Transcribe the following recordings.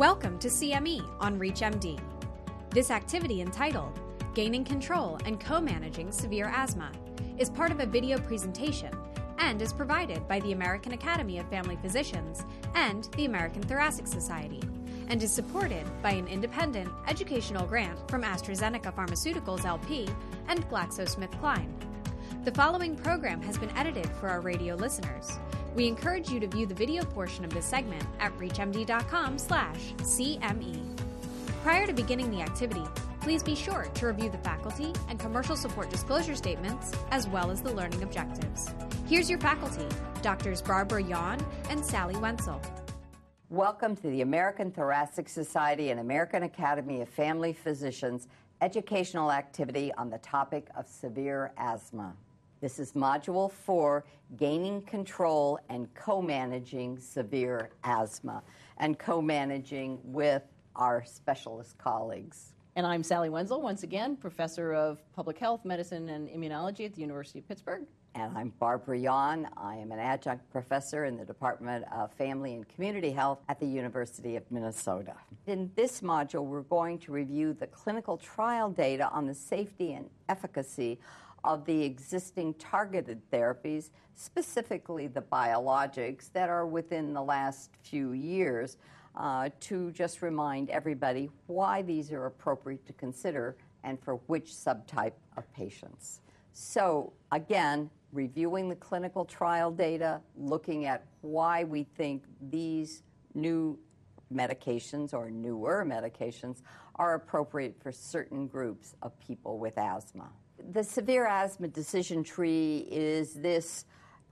Welcome to CME on ReachMD. This activity entitled Gaining Control and Co Managing Severe Asthma is part of a video presentation and is provided by the American Academy of Family Physicians and the American Thoracic Society and is supported by an independent educational grant from AstraZeneca Pharmaceuticals LP and GlaxoSmithKline. The following program has been edited for our radio listeners. We encourage you to view the video portion of this segment at reachmd.com/cme. Prior to beginning the activity, please be sure to review the faculty and commercial support disclosure statements as well as the learning objectives. Here's your faculty, Doctors Barbara Yawn and Sally Wenzel. Welcome to the American Thoracic Society and American Academy of Family Physicians educational activity on the topic of severe asthma. This is Module 4 Gaining Control and Co Managing Severe Asthma, and co managing with our specialist colleagues. And I'm Sally Wenzel, once again, professor of public health, medicine, and immunology at the University of Pittsburgh. And I'm Barbara Yawn. I am an adjunct professor in the Department of Family and Community Health at the University of Minnesota. In this module, we're going to review the clinical trial data on the safety and efficacy of the existing targeted therapies, specifically the biologics that are within the last few years, uh, to just remind everybody why these are appropriate to consider and for which subtype of patients. So, again, reviewing the clinical trial data, looking at why we think these new medications or newer medications are appropriate for certain groups of people with asthma the severe asthma decision tree is this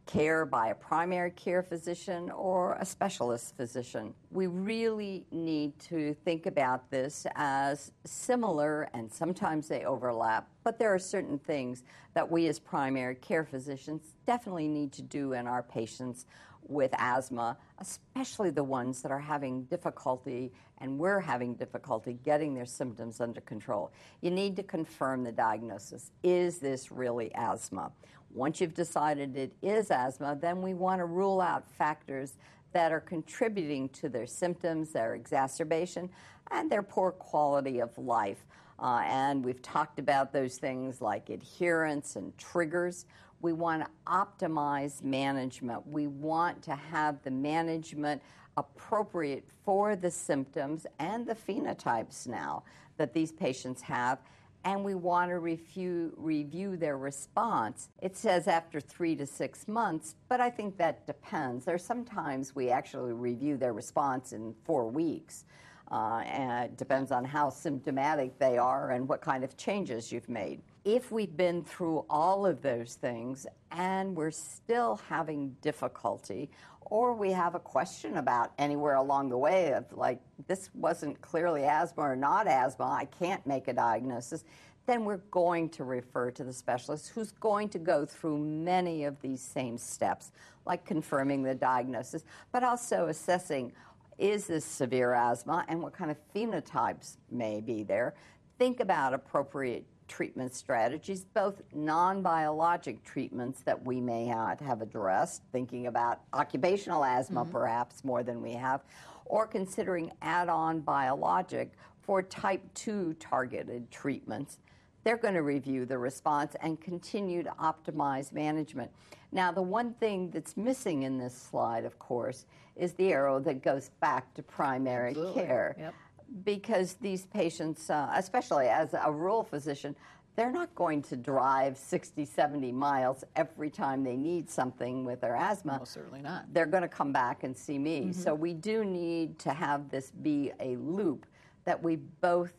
care by a primary care physician or a specialist physician. We really need to think about this as similar, and sometimes they overlap, but there are certain things that we as primary care physicians definitely need to do in our patients with asthma, especially the ones that are having difficulty and we're having difficulty getting their symptoms under control. You need to confirm the diagnosis. Is this really asthma? Once you've decided it is asthma, then we want to rule out factors that are contributing to their symptoms, their exacerbation, and their poor quality of life. Uh, and we've talked about those things like adherence and triggers. We want to optimize management. We want to have the management appropriate for the symptoms and the phenotypes now that these patients have. And we want to review, review their response. It says after three to six months, but I think that depends. There There's sometimes we actually review their response in four weeks. Uh, and it depends on how symptomatic they are and what kind of changes you've made. If we've been through all of those things and we're still having difficulty, or we have a question about anywhere along the way of like, this wasn't clearly asthma or not asthma, I can't make a diagnosis, then we're going to refer to the specialist who's going to go through many of these same steps, like confirming the diagnosis, but also assessing is this severe asthma and what kind of phenotypes may be there. Think about appropriate treatment strategies, both non biologic treatments that we may not have addressed, thinking about occupational asthma mm-hmm. perhaps more than we have, or considering add on biologic for type 2 targeted treatments. They're going to review the response and continue to optimize management. Now, the one thing that's missing in this slide, of course, is the arrow that goes back to primary Absolutely. care. Yep. Because these patients, uh, especially as a rural physician, they're not going to drive 60, 70 miles every time they need something with their asthma. No, certainly not. They're going to come back and see me. Mm-hmm. So we do need to have this be a loop that we both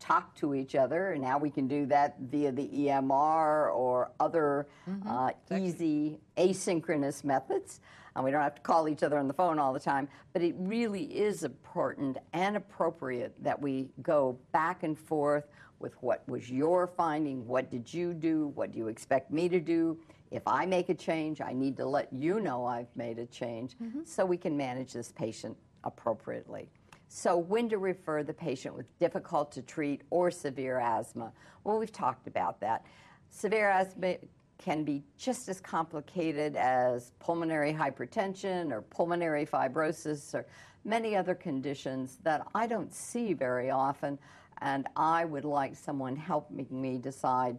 talk to each other, and now we can do that via the EMR or other mm-hmm. uh, easy asynchronous methods. And we don't have to call each other on the phone all the time, but it really is important and appropriate that we go back and forth with what was your finding, what did you do, what do you expect me to do. If I make a change, I need to let you know I've made a change mm-hmm. so we can manage this patient appropriately. So, when to refer the patient with difficult to treat or severe asthma? Well, we've talked about that. Severe asthma can be just as complicated as pulmonary hypertension or pulmonary fibrosis or many other conditions that I don't see very often, and I would like someone helping me decide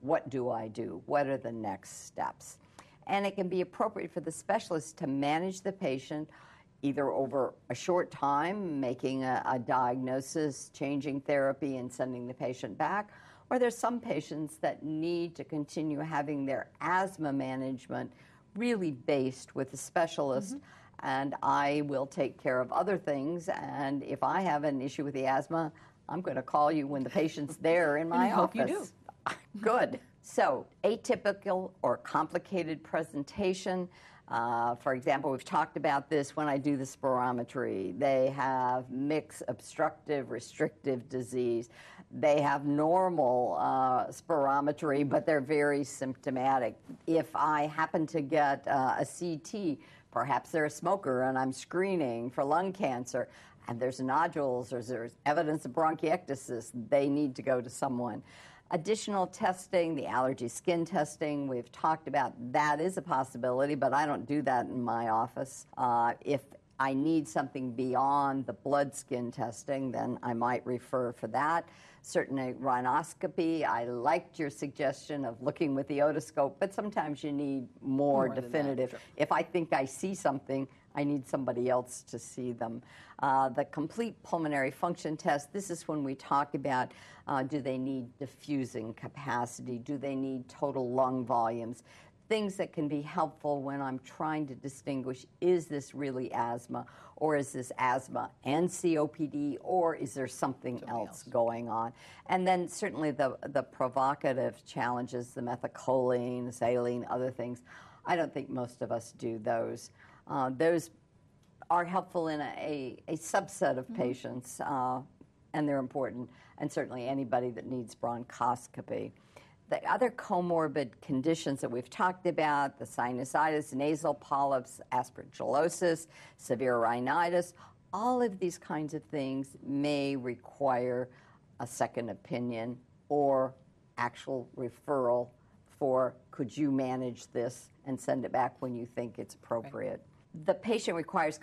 what do I do? What are the next steps? And it can be appropriate for the specialist to manage the patient either over a short time, making a, a, diagnosis, changing therapy, and sending the patient back. Or there's some patients that need to continue having their asthma management really based with a specialist. Mm-hmm. And I will take care of other things. And if I have an issue with the asthma, I'm going to call you when the patient's there in my office. Hope you do. Good. So, atypical or complicated presentation. Uh, for example, we've talked about this when I do the spirometry. They have mixed obstructive restrictive disease. They have normal uh, spirometry, but they're very symptomatic. If I happen to get uh, a CT, perhaps they're a smoker and I'm screening for lung cancer, and there's nodules or there's evidence of bronchiectasis, they need to go to someone. Additional testing, the allergy skin testing, we've talked about that is a possibility, but I don't do that in my office. Uh, if I need something beyond the blood skin testing, then I might refer for that. Certainly, rhinoscopy. I liked your suggestion of looking with the otoscope, but sometimes you need more, more definitive. Sure. If I think I see something, I need somebody else to see them. Uh, the complete pulmonary function test, this is when we talk about uh, do they need diffusing capacity? Do they need total lung volumes? Things that can be helpful when I'm trying to distinguish is this really asthma, or is this asthma and COPD, or is there something, something else, else, going on? And then certainly the, the provocative challenges, the methacholine, saline, other things. I don't think most of us do those. Uh, those are helpful in a, a, a subset of mm-hmm. patients, uh, and they're important, and certainly anybody that needs bronchoscopy. The other comorbid conditions that we've talked about the sinusitis, nasal polyps, aspergillosis, severe rhinitis all of these kinds of things may require a second opinion or actual referral for could you manage this and send it back when you think it's appropriate. Right the patient requires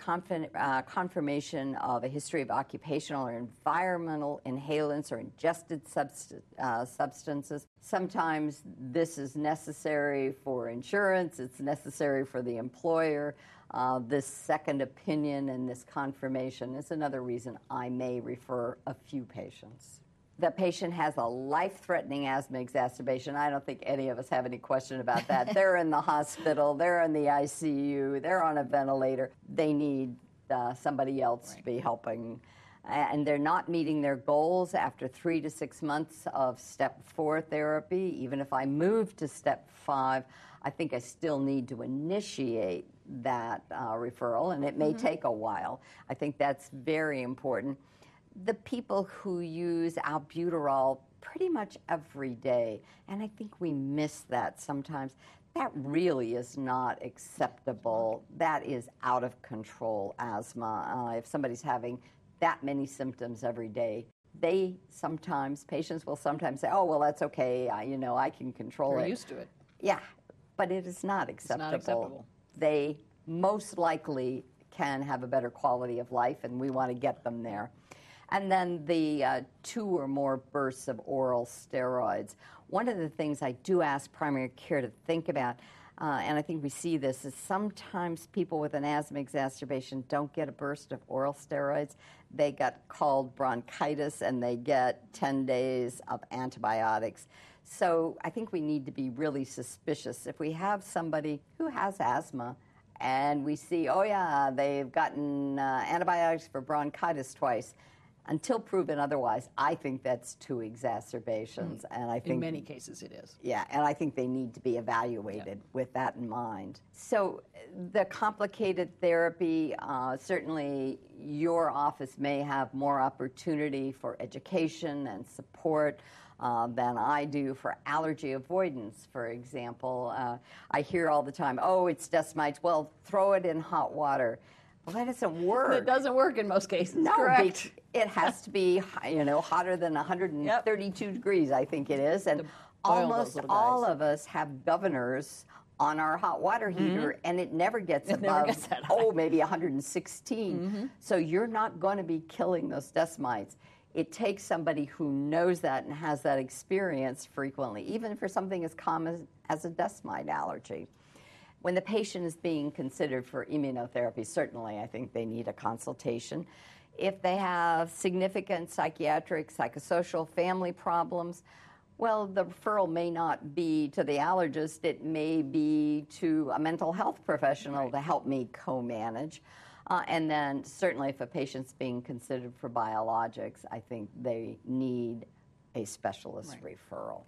uh, confirmation of a history of occupational or environmental inhalants or ingested subst- uh, substances. Sometimes this is necessary for insurance, it's necessary for the employer. Uh, this second opinion and this confirmation is another reason I may refer a few patients the patient has a life threatening asthma exacerbation. I don't think any of us have any question about that. they're in the hospital, they're in the ICU, they're on a ventilator. They need uh, somebody else right. to be helping. And they're not meeting their goals after three to six months of step four therapy. Even if I move to step five, I think I still need to initiate that uh, referral, and it may mm-hmm. take a while. I think that's very important the people who use albuterol pretty much every day, and I think we miss that sometimes. That really is not acceptable. That is out of control asthma. Uh, if somebody's having that many symptoms every day, they sometimes, patients will sometimes say, oh, well, that's okay. I, you know, I can control it. They're it. used to it. Yeah, but it is not acceptable. It's not acceptable. They most likely can have a better quality of life, and we want to get them there and then the uh, two or more bursts of oral steroids. One of the things I do ask primary care to think about, uh, and I think we see this, is sometimes people with an asthma exacerbation don't get a burst of oral steroids. They get called bronchitis and they get 10 days of antibiotics. So I think we need to be really suspicious. If we have somebody who has asthma, and we see, oh yeah, they've gotten uh, antibiotics for bronchitis twice until proven otherwise, I think that's two exacerbations, mm. and I think in many cases it is. Yeah, and I think they need to be evaluated yeah. with that in mind. So, the complicated therapy uh, certainly your office may have more opportunity for education and support. Uh, than I do for allergy avoidance, for example. Uh, I hear all the time, oh, it's dust mites. Well, throw it in hot water. Well, that doesn't work. It doesn't work in most cases. No, correct. it has to be, you know, hotter than 132 yep. degrees, I think it is, and almost all of us have governors on our hot water heater and it never gets Mm-hmm. It never above gets that high. oh maybe 116 so you're not going to be killing those dust mites it takes somebody who knows that and has that experience frequently even for something as common as a dust mite allergy when the patient is being considered for immunotherapy, certainly I think they need a consultation. If they have significant psychiatric, psychosocial, family problems, well, the referral may not be to the allergist, it may be to a mental health professional to help me co manage. Uh, and then, certainly, if a patient's being considered for biologics, I think they need a specialist referral.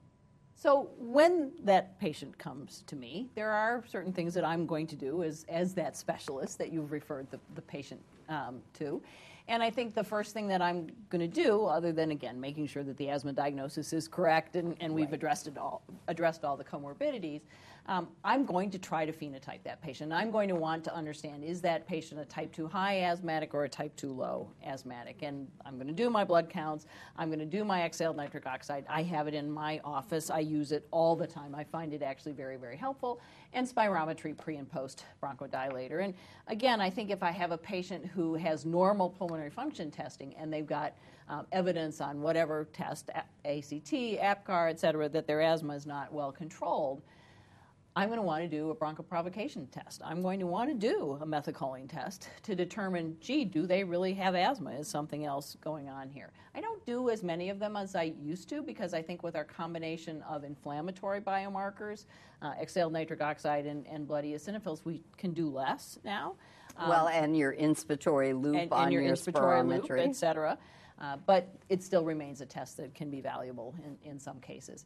So when that patient comes to me, there are certain things that I'm going to do as, as that specialist that you've referred the, the patient um, to. And I think the first thing that I'm going to do, other than again making sure that the asthma diagnosis is correct and, and we've addressed it all, addressed all the comorbidities, um, I'm going to try to phenotype that patient. I'm going to want to understand is that patient a type 2 high asthmatic or a type 2 low asthmatic? And I'm going to do my blood counts. I'm going to do my exhaled nitric oxide. I have it in my office. I use it all the time. I find it actually very, very helpful. And spirometry pre and post bronchodilator. And again, I think if I have a patient who has normal pulmonary function testing and they've got um, evidence on whatever test, ACT, APGAR, et cetera, that their asthma is not well controlled, I'm going to want to do a bronchoprovocation test. I'm going to want to do a methacholine test to determine, gee, do they really have asthma? Is something else going on here? I don't do as many of them as I used to because I think with our combination of inflammatory biomarkers, uh, exhaled nitric oxide and, and blood eosinophils, we can do less now. well, and your inspiratory loop Um, and, on and your, your inspiratory loop, et cetera. Uh, but it still remains a test that can be valuable in, in some cases.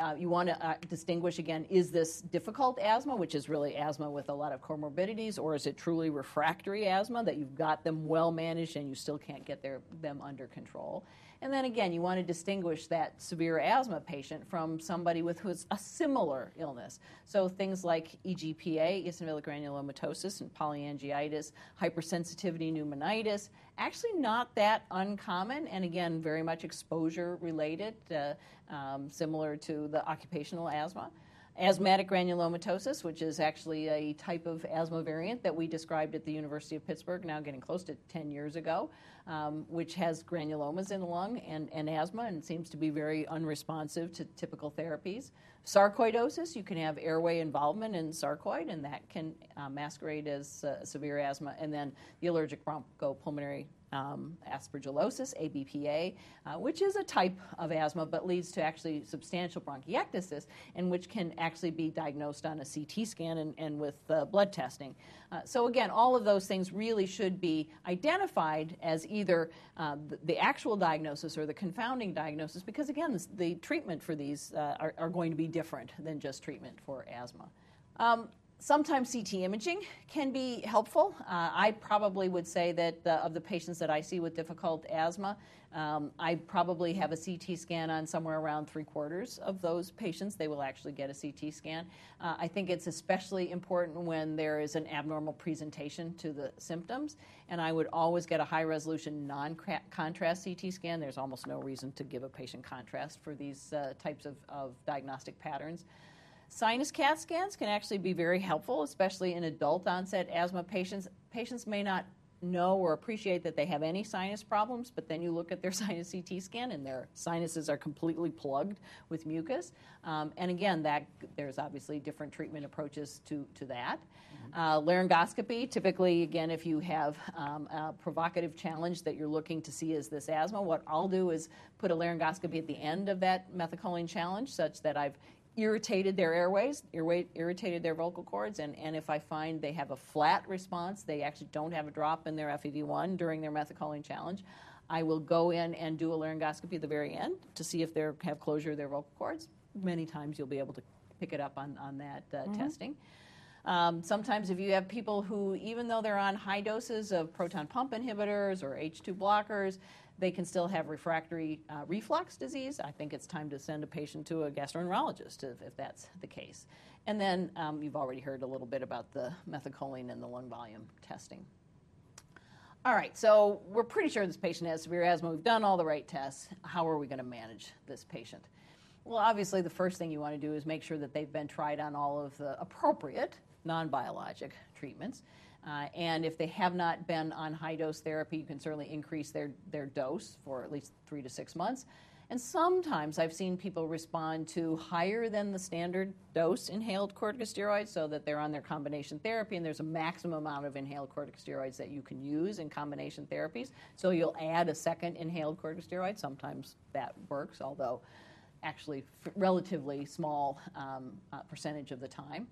Uh, you want to uh, distinguish again is this difficult asthma, which is really asthma with a lot of comorbidities, or is it truly refractory asthma that you've got them well managed and you still can't get their, them under control? And then again, you want to distinguish that severe asthma patient from somebody with who's a similar illness. So things like EGPA, eosinophilic granulomatosis, and polyangiitis, hypersensitivity pneumonitis, actually not that uncommon, and again, very much exposure related, uh, um, similar to the occupational asthma. Asthmatic granulomatosis, which is actually a type of asthma variant that we described at the University of Pittsburgh, now getting close to 10 years ago, um, which has granulomas in the lung and, and asthma and seems to be very unresponsive to typical therapies. Sarcoidosis, you can have airway involvement in sarcoid, and that can uh, masquerade as uh, severe asthma. And then the allergic bronchopulmonary um, aspergillosis, ABPA, uh, which is a type of asthma but leads to actually substantial bronchiectasis, and which can actually be diagnosed on a CT scan and, and with uh, blood testing. Uh, so, again, all of those things really should be identified as either uh, the, the actual diagnosis or the confounding diagnosis, because, again, this, the treatment for these uh, are, are going to be different than just treatment for asthma. Um, Sometimes CT imaging can be helpful. Uh, I probably would say that uh, of the patients that I see with difficult asthma, um, I probably have a CT scan on somewhere around three quarters of those patients. They will actually get a CT scan. Uh, I think it's especially important when there is an abnormal presentation to the symptoms, and I would always get a high resolution non contrast CT scan. There's almost no reason to give a patient contrast for these uh, types of, of diagnostic patterns. Sinus CAT scans can actually be very helpful, especially in adult onset asthma patients. Patients may not know or appreciate that they have any sinus problems, but then you look at their sinus CT scan and their sinuses are completely plugged with mucus. Um, and again, that there's obviously different treatment approaches to, to that. Uh, laryngoscopy, typically, again, if you have um, a provocative challenge that you're looking to see is this asthma, what I'll do is put a laryngoscopy at the end of that methacholine challenge such that I've irritated their airways, irwa- irritated their vocal cords, and, and if I find they have a flat response, they actually don't have a drop in their FEV1 during their methacholine challenge, I will go in and do a laryngoscopy at the very end to see if they have closure of their vocal cords. Many times you'll be able to pick it up on, on that uh, testing. Um, sometimes, if you have people who, even though they're on high doses of proton pump inhibitors or H2 blockers, they can still have refractory uh, reflux disease. I think it's time to send a patient to a gastroenterologist if, if that's the case. And then um, you've already heard a little bit about the methacholine and the lung volume testing. All right, so we're pretty sure this patient has severe asthma. We've done all the right tests. How are we going to manage this patient? Well, obviously, the first thing you want to do is make sure that they've been tried on all of the appropriate non biologic treatments. Uh, and if they have not been on high dose therapy, you can certainly increase their, their dose for at least three to six months. And sometimes I've seen people respond to higher than the standard dose inhaled corticosteroids so that they're on their combination therapy, and there's a maximum amount of inhaled corticosteroids that you can use in combination therapies. So you'll add a second inhaled corticosteroid. Sometimes that works, although actually relatively small um, uh, percentage of the time.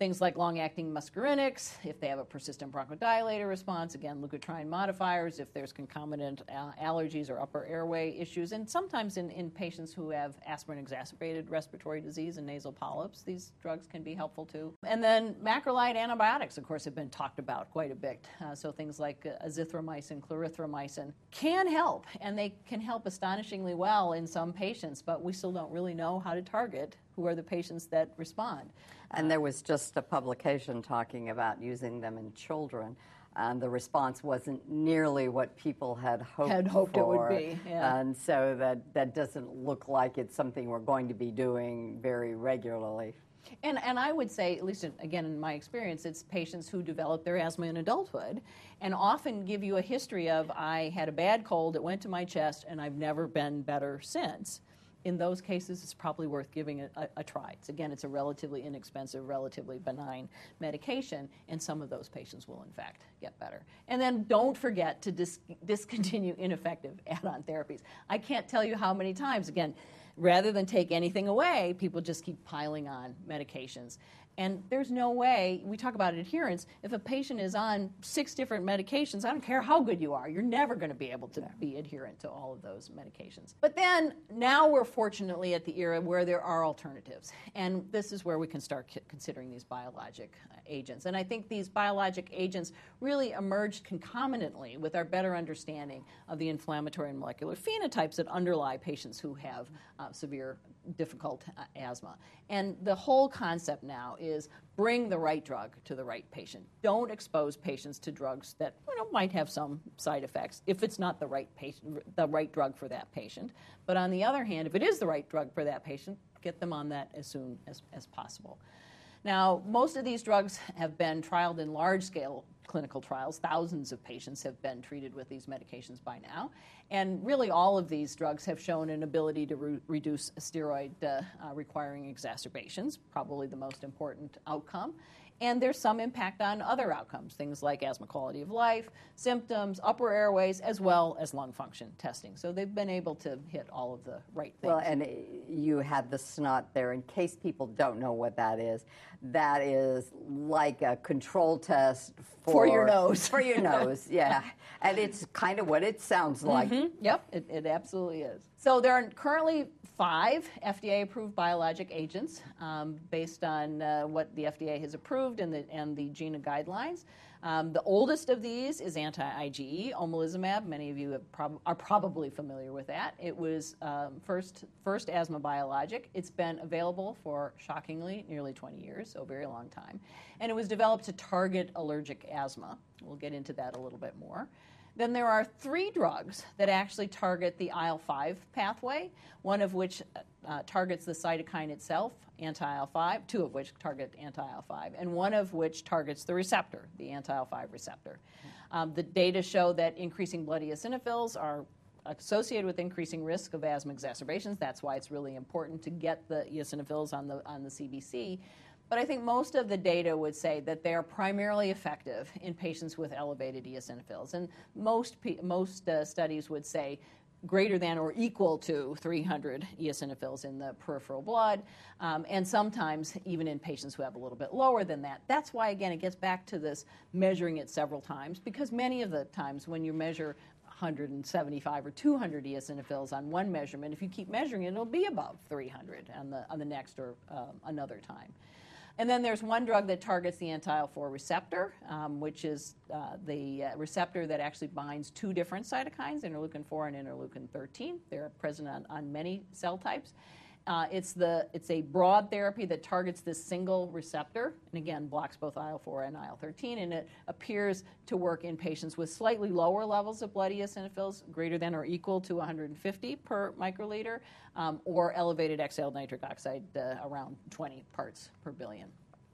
Things like long-acting muscarinics, if they have a persistent bronchodilator response, again, leukotriene modifiers, if there's concomitant uh, allergies or upper airway issues, and sometimes in, in patients who have aspirin-exacerbated respiratory disease and nasal polyps, these drugs can be helpful too. And then macrolide antibiotics, of course, have been talked about quite a bit. Uh, so things like uh, azithromycin, clarithromycin can help, and they can help astonishingly well in some patients, but we still don't really know how to target who are the patients that respond. And there was just a publication talking about using them in children. And the response wasn't nearly what people had hoped, had hoped for. it would be. Yeah. And so that, that doesn't look like it's something we're going to be doing very regularly. And, and I would say, at least in, again in my experience, it's patients who develop their asthma in adulthood and often give you a history of, I had a bad cold, it went to my chest, and I've never been better since in those cases, it's probably worth giving a, a, a try. It's, again, it's a relatively inexpensive, relatively benign medication, and some of those patients will, in fact, get better. And then don't forget to dis- discontinue ineffective add on therapies. I can't tell you how many times, again, rather than take anything away, people just keep piling on medications. And there's no way, we talk about adherence, if a patient is on six different medications, I don't care how good you are, you're never going to be able to be adherent to all of those medications. But then now we're fortunately at the era where there are alternatives. And this is where we can start considering these biologic uh, agents. And I think these biologic agents really emerged concomitantly with our better understanding of the inflammatory and molecular phenotypes that underlie patients who have uh, severe difficult uh, asthma. And the whole concept now bring the right drug to the right patient. Don't expose patients to drugs that you know, might have some side effects if it's not the right patient, the right drug for that patient. But on the other hand, if it is the right drug for that patient, get them on that as soon as, as possible. Now, most of these drugs have been trialed in large scale clinical trials. Thousands of patients have been treated with these medications by now. And really, all of these drugs have shown an ability to re- reduce steroid uh, uh, requiring exacerbations, probably the most important outcome. And there's some impact on other outcomes, things like asthma quality of life, symptoms, upper airways, as well as lung function testing. So they've been able to hit all of the right things. Well, and you had the SNOT there. In case people don't know what that is, that is like a control test for, for your nose. For your nose, yeah. and it's kind of what it sounds like. Mm-hmm. Yep, it, it absolutely is. So there are currently five FDA approved biologic agents um, based on uh, what the FDA has approved and the, and the GINA guidelines. Um, the oldest of these is anti IgE, omalizumab. Many of you prob- are probably familiar with that. It was um, first, first asthma biologic. It's been available for, shockingly, nearly 20 years, so a very long time. And it was developed to target allergic asthma. We'll get into that a little bit more. Then there are three drugs that actually target the IL 5 pathway, one of which uh, targets the cytokine itself, anti IL 5, two of which target anti IL 5, and one of which targets the receptor, the anti IL 5 receptor. Um, the data show that increasing blood eosinophils are associated with increasing risk of asthma exacerbations. That's why it's really important to get the eosinophils on the, on the CBC. But I think most of the data would say that they are primarily effective in patients with elevated eosinophils. And most, most uh, studies would say greater than or equal to 300 eosinophils in the peripheral blood, um, and sometimes even in patients who have a little bit lower than that. That's why, again, it gets back to this measuring it several times, because many of the times when you measure 175 or 200 eosinophils on one measurement, if you keep measuring it, it'll be above 300 on the, on the next or um, another time. And then there's one drug that targets the anti-IL-4 receptor, um, which is uh, the uh, receptor that actually binds two different cytokines, interleukin-4 and interleukin-13. They're present on, on many cell types. Uh, it's, the, it's a broad therapy that targets this single receptor, and again, blocks both IL 4 and IL 13, and it appears to work in patients with slightly lower levels of blood eosinophils, greater than or equal to 150 per microliter, um, or elevated exhaled nitric oxide uh, around 20 parts per billion.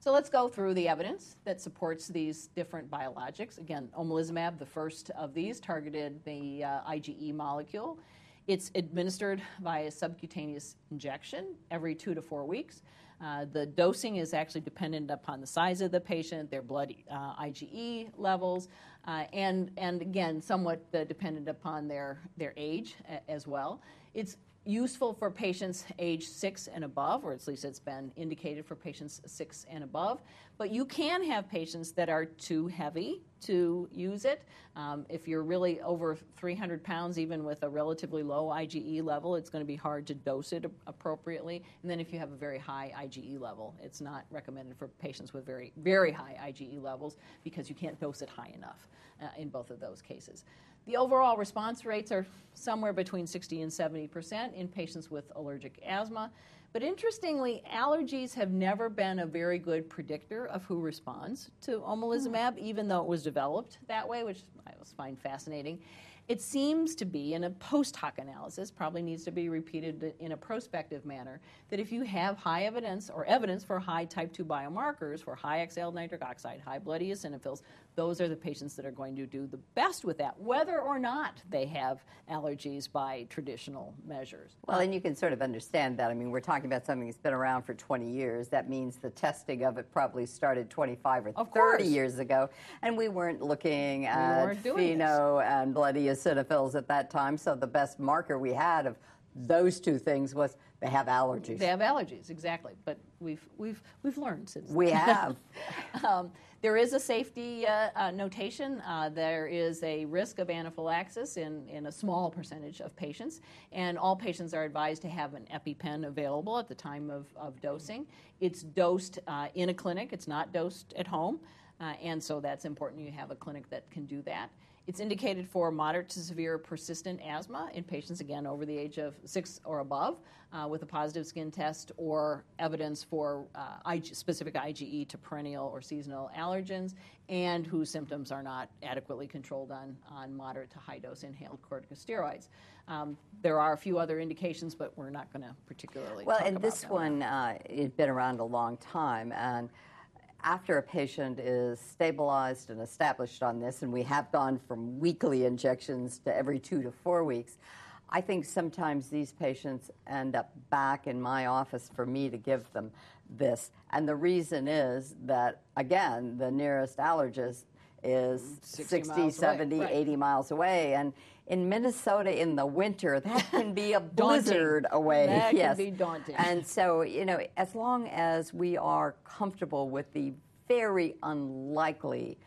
So let's go through the evidence that supports these different biologics. Again, omalizumab, the first of these, targeted the uh, IgE molecule. It's administered via subcutaneous injection every two to four weeks. Uh, the dosing is actually dependent upon the size of the patient, their blood uh, IgE levels, uh, and, and again, somewhat uh, dependent upon their, their age as well. It's useful for patients age six and above, or at least it's been indicated for patients six and above. But you can have patients that are too heavy to use it. Um, if you're really over 300 pounds, even with a relatively low IgE level, it's going to be hard to dose it appropriately. And then if you have a very high IgE level, it's not recommended for patients with very, very high IgE levels because you can't dose it high enough uh, in both of those cases. The overall response rates are somewhere between 60 and 70 percent in patients with allergic asthma. But interestingly, allergies have never been a very good predictor of who responds to omalizumab, hmm. even though it was developed that way, which I find fascinating. It seems to be, in a post hoc analysis, probably needs to be repeated in a prospective manner, that if you have high evidence or evidence for high type 2 biomarkers, for high exhaled nitric oxide, high blood eosinophils, those are the patients that are going to do the best with that, whether or not they have allergies by traditional measures. Well, and you can sort of understand that. I mean, we're talking about something that's been around for 20 years. That means the testing of it probably started 25 or Of 30 course. years ago, and we weren't looking at weren't doing this. and blood eosinophils at that time. So the best marker we had of those two things was they have allergies. They have allergies, exactly. But we've we've we've learned since. we then. have. Um, there is a safety uh, uh, notation. Uh, there is a risk of anaphylaxis in, in a small percentage of patients, and all patients are advised to have an EpiPen available at the time of, of dosing. It's dosed uh, in a clinic, it's not dosed at home, uh, and so that's important. You have a clinic that can do that. It's indicated for moderate to severe persistent asthma in patients, again, over the age of six or above, uh, with a positive skin test or evidence for uh, IG, specific IgE to perennial or seasonal allergens, and whose symptoms are not adequately controlled on, on moderate to high dose inhaled corticosteroids. Um, there are a few other indications, but we're not going to particularly Well, and this them. one, uh, it's been around a long time, and after a patient is stabilized and established on this, and we have gone from weekly injections to every two to four weeks, I think sometimes these patients end up back in my office for me to give them this. And the reason is that, again, the nearest allergist is mm-hmm. 60 60, 70, right. 80 miles away. And in Minnesota in the winter, that can be a blizzard away. That can yes. be daunting. And so, you know, as long as we are comfortable with the very unlikely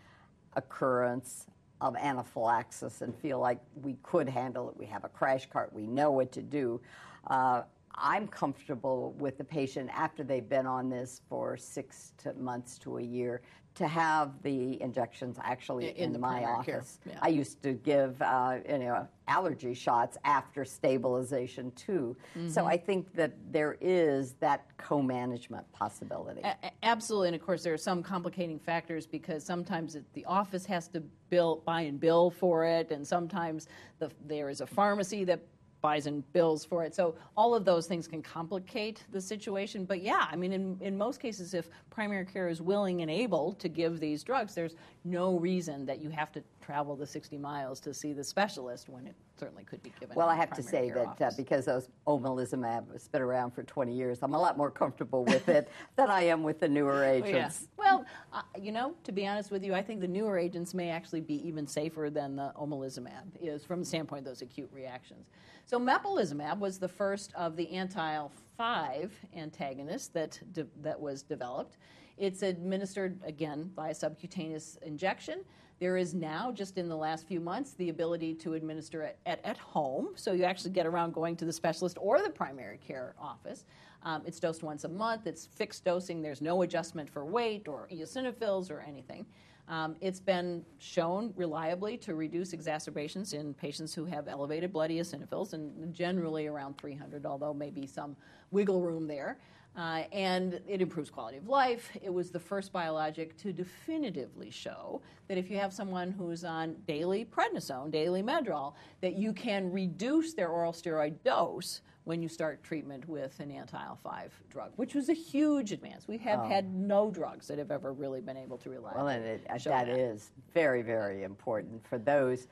occurrence of anaphylaxis and feel like we could handle it, we have a crash cart, we know what to do. Uh, I'm comfortable with the patient after they've been on this for six to months to a year to have the injections actually In- in my office. yeah. I used to give uh, you know allergy shots after stabilization too. So Mm-hmm. I think that there is that co-management possibility. A- Absolutely, and of course there are some complicating factors because sometimes it, the office has to bill, buy and bill for it, and sometimes the, there is a pharmacy that buys and bills for it. So all of those things can complicate the situation. But yeah, I mean, in, in most cases, if primary care is willing and able to give these drugs, there's no reason that you have to travel the 60 miles to see the specialist when it certainly could be given. well, I have to say that uh, because those omalizumab has been around for 20 years, I'm a lot more comfortable with it than I am with the newer agents. Yes. Well, uh, you know, to be honest with you, I think the newer agents may actually be even safer than the omalizumab is from the standpoint of those acute reactions. So mepolizumab was the first of the anti-5 antagonists that de- that was developed. It's administered again by a subcutaneous injection. There is now, just in the last few months, the ability to administer it at, at home. So you actually get around going to the specialist or the primary care office. Um, it's dosed once a month. It's fixed dosing. There's no adjustment for weight or eosinophils or anything. Um, it's been shown reliably to reduce exacerbations in patients who have elevated blood eosinophils, and generally around 300, although maybe some wiggle room there. Uh, and it improves quality of life. It was the first biologic to definitively show that if you have someone who's on daily prednisone, daily Medrol, that you can reduce their oral steroid dose when you start treatment with an anti-IL-5 drug, which was a huge advance. We have Oh. had no drugs that have ever really been able to rely Well, and it, uh, show that is very, very important for those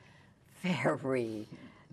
very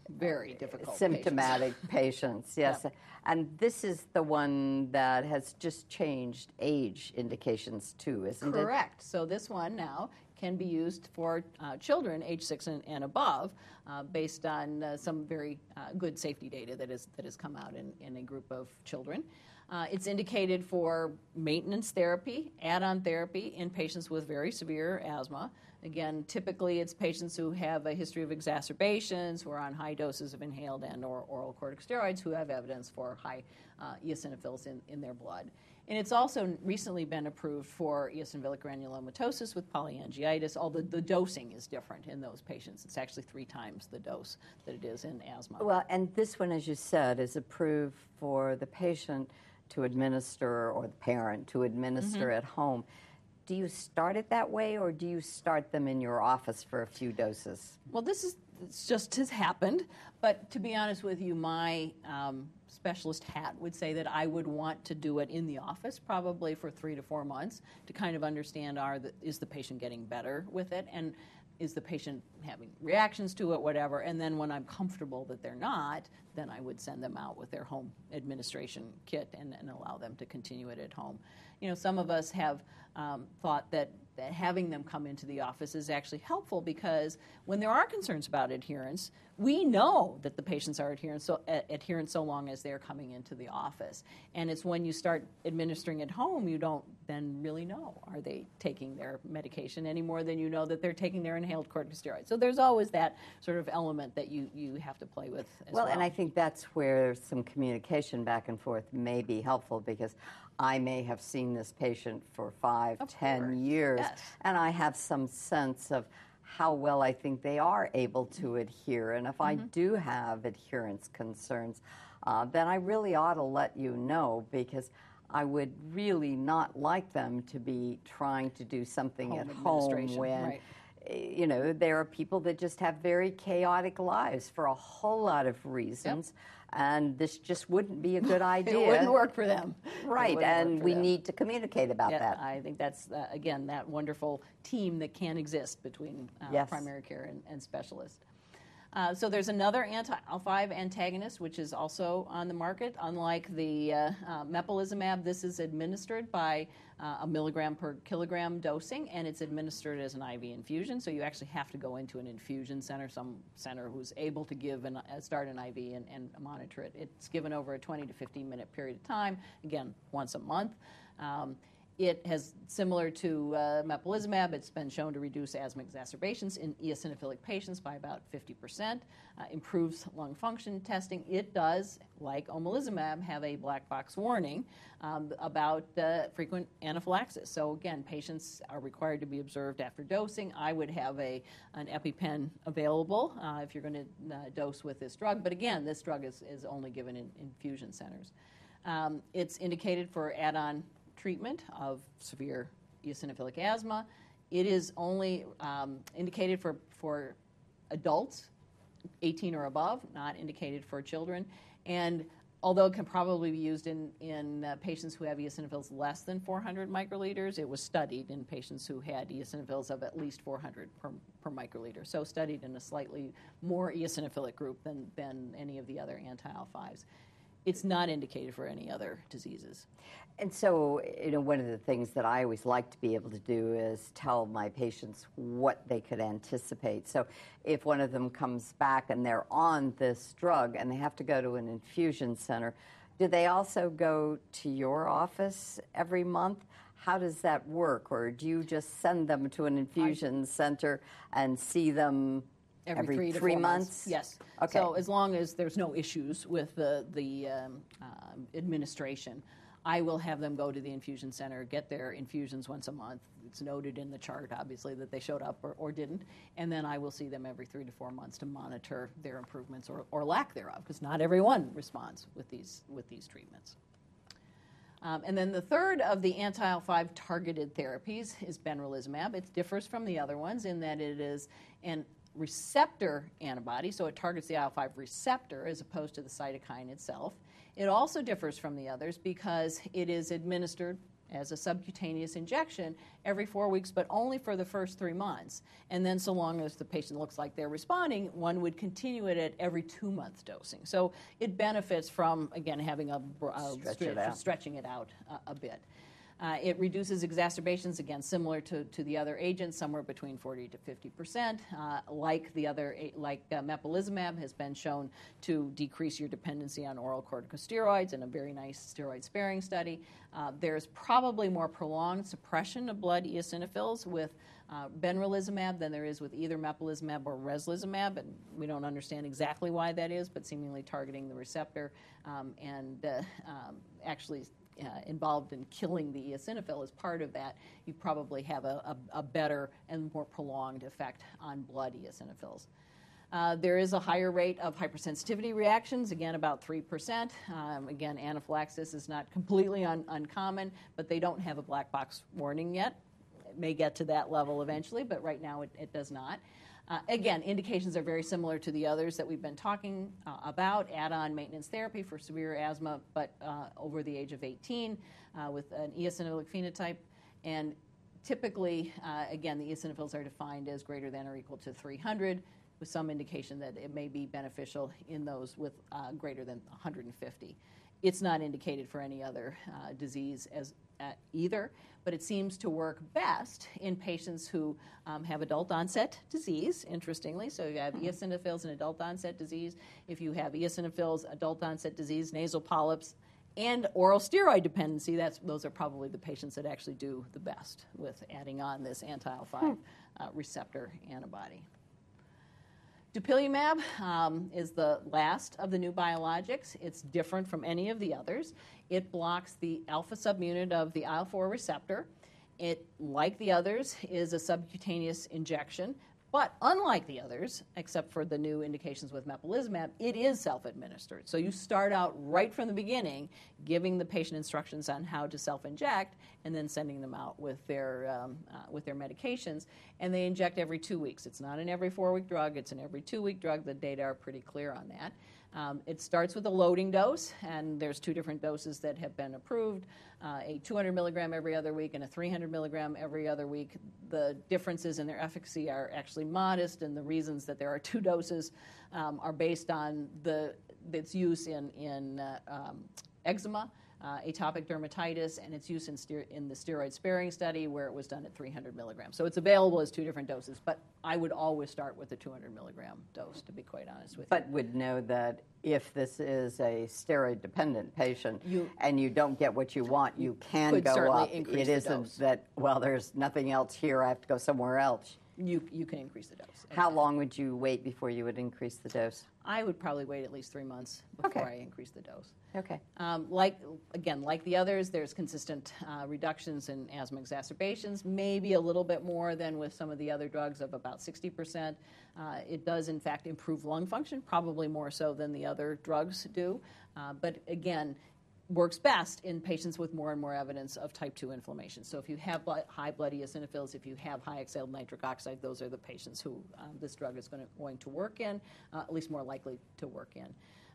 very difficult symptomatic patients. Yes. Yeah. And this is the one that has just changed age indications too, isn't it? Correct. So this one now can be used for uh, children age six and, and above, uh, based on uh, some very uh, good safety data that is that has come out in, in a group of children. Uh, it's indicated for maintenance therapy, add-on therapy in patients with very severe asthma. Again, typically it's patients who have a history of exacerbations, who are on high doses of inhaled and or oral corticosteroids, who have evidence for high uh, eosinophils in, in their blood. And it's also recently been approved for eosinophilic granulomatosis with polyangiitis, although the dosing is different in those patients. It's actually three times the dose that it is in asthma. Well, and this one, as you said, is approved for the patient to administer or the parent to administer Mm-hmm. at home. Do you start it that way or do you start them in your office for a few doses? Well, this is just has happened. But to be honest with you, my um, specialist hat would say that I would want to do it in the office, probably for three to four months, to kind of understand are the, is the patient getting better with it, and is the patient having reactions to it, whatever. And then when I'm comfortable that they're not, then I would send them out with their home administration kit and, and allow them to continue it at home. You know, some of us have um, thought that that having them come into the office is actually helpful because when there are concerns about adherence, we know that the patients are adherent so, adherent so long as they're coming into the office. And it's when you start administering at home, you don't then really know are they taking their medication any more than you know that they're taking their inhaled corticosteroids. So there's always that sort of element that you, you have to play with as well. Well, and I think that's where some communication back and forth may be helpful because I may have seen this patient for five, Of ten course, years, yes. and I have some sense of how well I think they are able to adhere. And if I Mm-hmm. do have adherence concerns, uh, then I really ought to let you know because I would really not like them to be trying to do something Home at home when right. you know, there are people that just have very chaotic lives for a whole lot of reasons, and this just wouldn't be a good idea. it wouldn't work for them. Right, and we them. need to communicate about Yeah, that. I think that's uh, again that wonderful team that can exist between uh, Yes. primary care and, and specialist. Uh, so there's another anti-IL-5 antagonist which is also on the market. Unlike the uh, uh, mepolizumab, this is administered by uh, a milligram per kilogram dosing, and it's administered as an IV infusion. So you actually have to go into an infusion center, some center who's able to give and uh, start an IV and, and monitor it. It's given over a 20 to 15 minute period of time, again once a month. Um, it has, similar to uh, mepolizumab, it's been shown to reduce asthma exacerbations in eosinophilic patients by about 50%, uh, improves lung function testing. It does, like omalizumab, have a black box warning um, about uh, frequent anaphylaxis. So again, patients are required to be observed after dosing. I would have a, an EpiPen available uh, if you're going to uh, dose with this drug. But again, this drug is, is only given in infusion centers. Um, it's indicated for add-on treatment of severe eosinophilic asthma. It is only um, indicated for, for adults 18 or above, not indicated for children. And although it can probably be used in, in uh, patients who have eosinophils less than 400 microliters, it was studied in patients who had eosinophils of at least 400 per, per microliter. So studied in a slightly more eosinophilic group than, than any of the other anti-IL-5s. It's not indicated for any other diseases. And so, you know, one of the things that I always like to be able to do is tell my patients what they could anticipate. So, if one of them comes back and they're on this drug and they have to go to an infusion center, do they also go to your office every month? How does that work? Or do you just send them to an infusion center and see them every, three to three four months? Yes. Okay. So as long as there's no issues with the the um, um, administration. I will have them go to the infusion center, get their infusions once a month. It's noted in the chart, obviously, that they showed up or, or didn't. And then I will see them every three to four months to monitor their improvements or, or lack thereof, because not everyone responds with these, with these treatments. Um, and then the third of the anti IL 5 targeted therapies is benralizumab. It differs from the other ones in that it is an receptor antibody, so it targets the IL 5 receptor as opposed to the cytokine itself. It also differs from the others because it is administered as a subcutaneous injection every four weeks, but only for the first three months. And then, so long as the patient looks like they're responding, one would continue it at every two month dosing. So it benefits from, again, having a, Stretch it out. stretching it out a, a bit. Uh, it reduces exacerbations, again, similar to, to the other agents, somewhere between 40 to 50 percent. Uh, like the other, like uh, mepolizumab has been shown to decrease your dependency on oral corticosteroids in a very nice steroid-sparing study. Uh, there's probably more prolonged suppression of blood eosinophils with uh, benralizumab than there is with either mepolizumab or reslizumab, and we don't understand exactly why that is, but seemingly targeting the receptor um, and uh, um, actually uh, involved in killing the eosinophil as part of that, you probably have a, a, a better and more prolonged effect on blood eosinophils. Uh, there is a higher rate of hypersensitivity reactions, again, about 3%. Um, again, anaphylaxis is not completely un- uncommon, but they don't have a black box warning yet. It may get to that level eventually, but right now it, it does not. Uh, again, indications are very similar to the others that we've been talking uh, about add on maintenance therapy for severe asthma, but uh, over the age of 18 uh, with an eosinophilic phenotype. And typically, uh, again, the eosinophils are defined as greater than or equal to 300, with some indication that it may be beneficial in those with uh, greater than 150. It's not indicated for any other disease as uh, either, but it seems to work best in patients who um, have adult onset disease, interestingly. So you have eosinophils and adult onset disease. If you have eosinophils, adult onset disease, nasal polyps, and oral steroid dependency, that's, those are probably the patients that actually do the best with adding on this anti IL 5 uh, receptor antibody. Dupilumab um, is the last of the new biologics. It's different from any of the others. It blocks the alpha subunit of the IL 4 receptor. It, like the others, is a subcutaneous injection, but unlike the others, except for the new indications with mepolizumab, it is self administered. So you start out right from the beginning giving the patient instructions on how to self inject and then sending them out with their, um, uh, with their medications. And they inject every two weeks. It's not an every four week drug, it's an every two week drug. The data are pretty clear on that. Um, it starts with a loading dose, and there's two different doses that have been approved uh, a 200 milligram every other week and a 300 milligram every other week. The differences in their efficacy are actually modest, and the reasons that there are two doses um, are based on the its use in, in uh, um, eczema. Uh, atopic dermatitis and its use in, ster- in the steroid sparing study where it was done at 300 milligrams. So it's available as two different doses, but I would always start with the 200 milligram dose, to be quite honest with you. But would know that if this is a steroid dependent patient You- and you don't get what you want, you can could go certainly up. increase it isn't dose. that, well, there's nothing else here, I have to go somewhere else. You, you can increase the dose. How long would you wait before you would increase the dose? I would probably wait at least three months before Okay. I increase the dose. Okay. Um, like again, like the others, there's consistent uh, reductions in asthma exacerbations, maybe a little bit more than with some of the other drugs of about 60%. Uh, it does, in fact, improve lung function, probably more so than the other drugs do. Uh, but again, works best in patients with more and more evidence of type 2 inflammation. So if you have blood, high blood eosinophils, if you have high exhaled nitric oxide, those are the patients who um, this drug is going to, going to work in, uh, at least more likely to work in.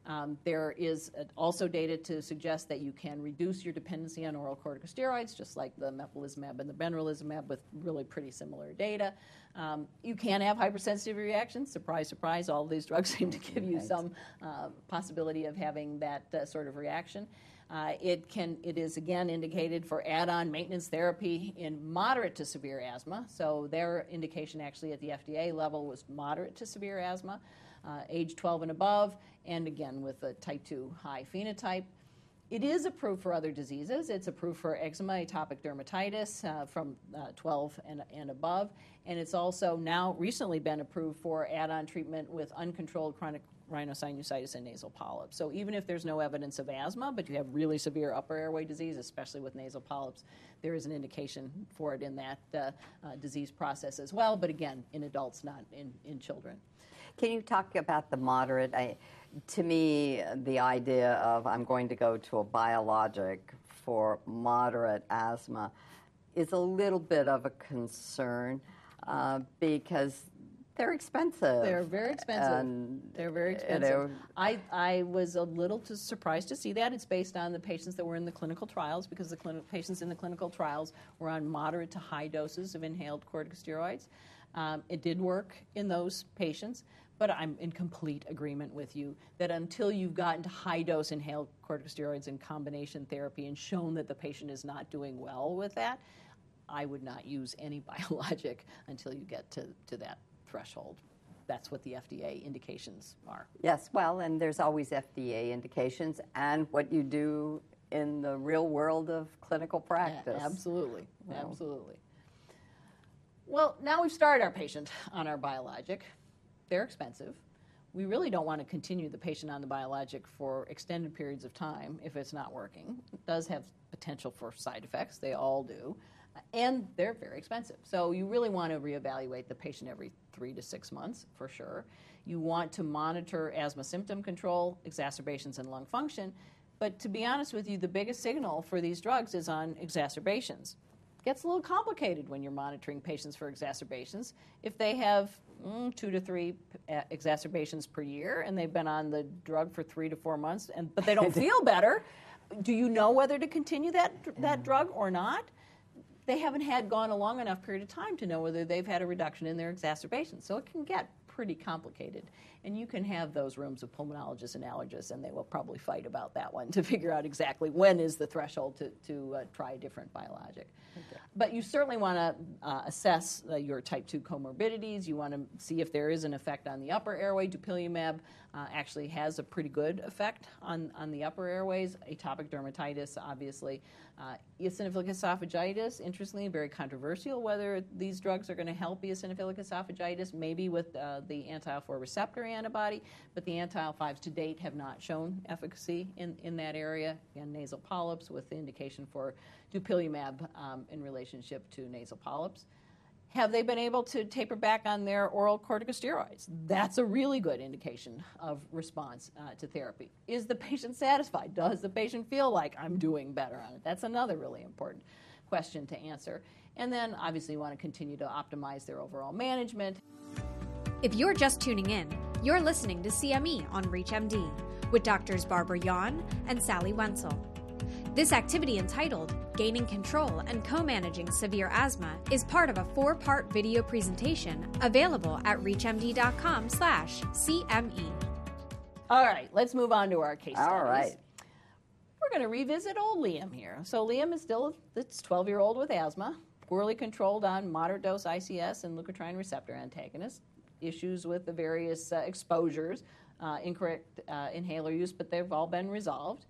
Um, there is uh, also data to suggest that you can reduce your dependency on oral corticosteroids, just like the mepolizumab and the benralizumab, with really pretty similar data. Um, you can have hypersensitivity reactions. Surprise, surprise! All these drugs seem to give you some uh, possibility of having that uh, sort of reaction. Uh, it can. It is again indicated for add-on maintenance therapy in moderate to severe asthma. So their indication actually at the FDA level was moderate to severe asthma, uh, age 12 and above, and again with a type 2 high phenotype. It is approved for other diseases. It's approved for eczema, atopic dermatitis uh, from uh, 12 and, and above. And it's also now recently been approved for add on treatment with uncontrolled chronic rhinosinusitis and nasal polyps. So even if there's no evidence of asthma, but you have really severe upper airway disease, especially with nasal polyps, there is an indication for it in that uh, uh, disease process as well. But again, in adults, not in, in children. Can you talk about the moderate? I, to me, the idea of I'm going to go to a biologic for moderate asthma is a little bit of a concern uh, because they're expensive. They're very expensive. And, they're very expensive. You know, I, I was a little surprised to see that. It's based on the patients that were in the clinical trials because the clin- patients in the clinical trials were on moderate to high doses of inhaled corticosteroids. Um, it did work in those patients, but I'm in complete agreement with you that until you've gotten to high dose inhaled corticosteroids and combination therapy and shown that the patient is not doing well with that, I would not use any biologic until you get to, to that threshold. That's what the FDA indications are. Yes, well, and there's always FDA indications and what you do in the real world of clinical practice. Yeah, absolutely, well. absolutely. Well, now we've started our patient on our biologic. They're expensive. We really don't want to continue the patient on the biologic for extended periods of time if it's not working. It does have potential for side effects, they all do and they're very expensive. So you really want to reevaluate the patient every three to six months for sure. You want to monitor asthma symptom control, exacerbations, and lung function. But to be honest with you, the biggest signal for these drugs is on exacerbations. It gets a little complicated when you're monitoring patients for exacerbations. If they have mm, two to three uh, exacerbations per year and they've been on the drug for three to four months, and, but they don't feel better, do you know whether to continue that, that drug or not? They haven't had gone a long enough period of time to know whether they've had a reduction in their exacerbations. So it can get pretty complicated. And you can have those rooms of pulmonologists and allergists, and they will probably fight about that one to figure out exactly when is the threshold to, to uh, try a different biologic. Okay. But you certainly want to uh, assess uh, your type 2 comorbidities. You want to see if there is an effect on the upper airway. Dupilumab uh, actually has a pretty good effect on, on the upper airways. Atopic dermatitis, obviously. Uh, eosinophilic esophagitis, interestingly, very controversial whether these drugs are going to help eosinophilic esophagitis, maybe with uh, the anti IL 4 receptor antibody, but the anti IL 5s to date have not shown efficacy in, in that area. Again, nasal polyps with the indication for dupilumab um, in relationship to nasal polyps. Have they been able to taper back on their oral corticosteroids? That's a really good indication of response uh, to therapy. Is the patient satisfied? Does the patient feel like I'm doing better on it? That's another really important question to answer. And then obviously you want to continue to optimize their overall management. If you're just tuning in, you're listening to CME on ReachMD with doctors Barbara Yawn and Sally Wenzel. This activity entitled Gaining Control and Co-Managing Severe Asthma is part of a four-part video presentation available at reachmd.com slash CME. All right, let's move on to our case studies. All right. We're going to revisit old Liam here. So Liam is still this 12-year-old with asthma, poorly controlled on moderate dose ICS and leukotriene receptor antagonist, issues with the various uh, exposures, uh, incorrect uh, inhaler use, but they've all been resolved.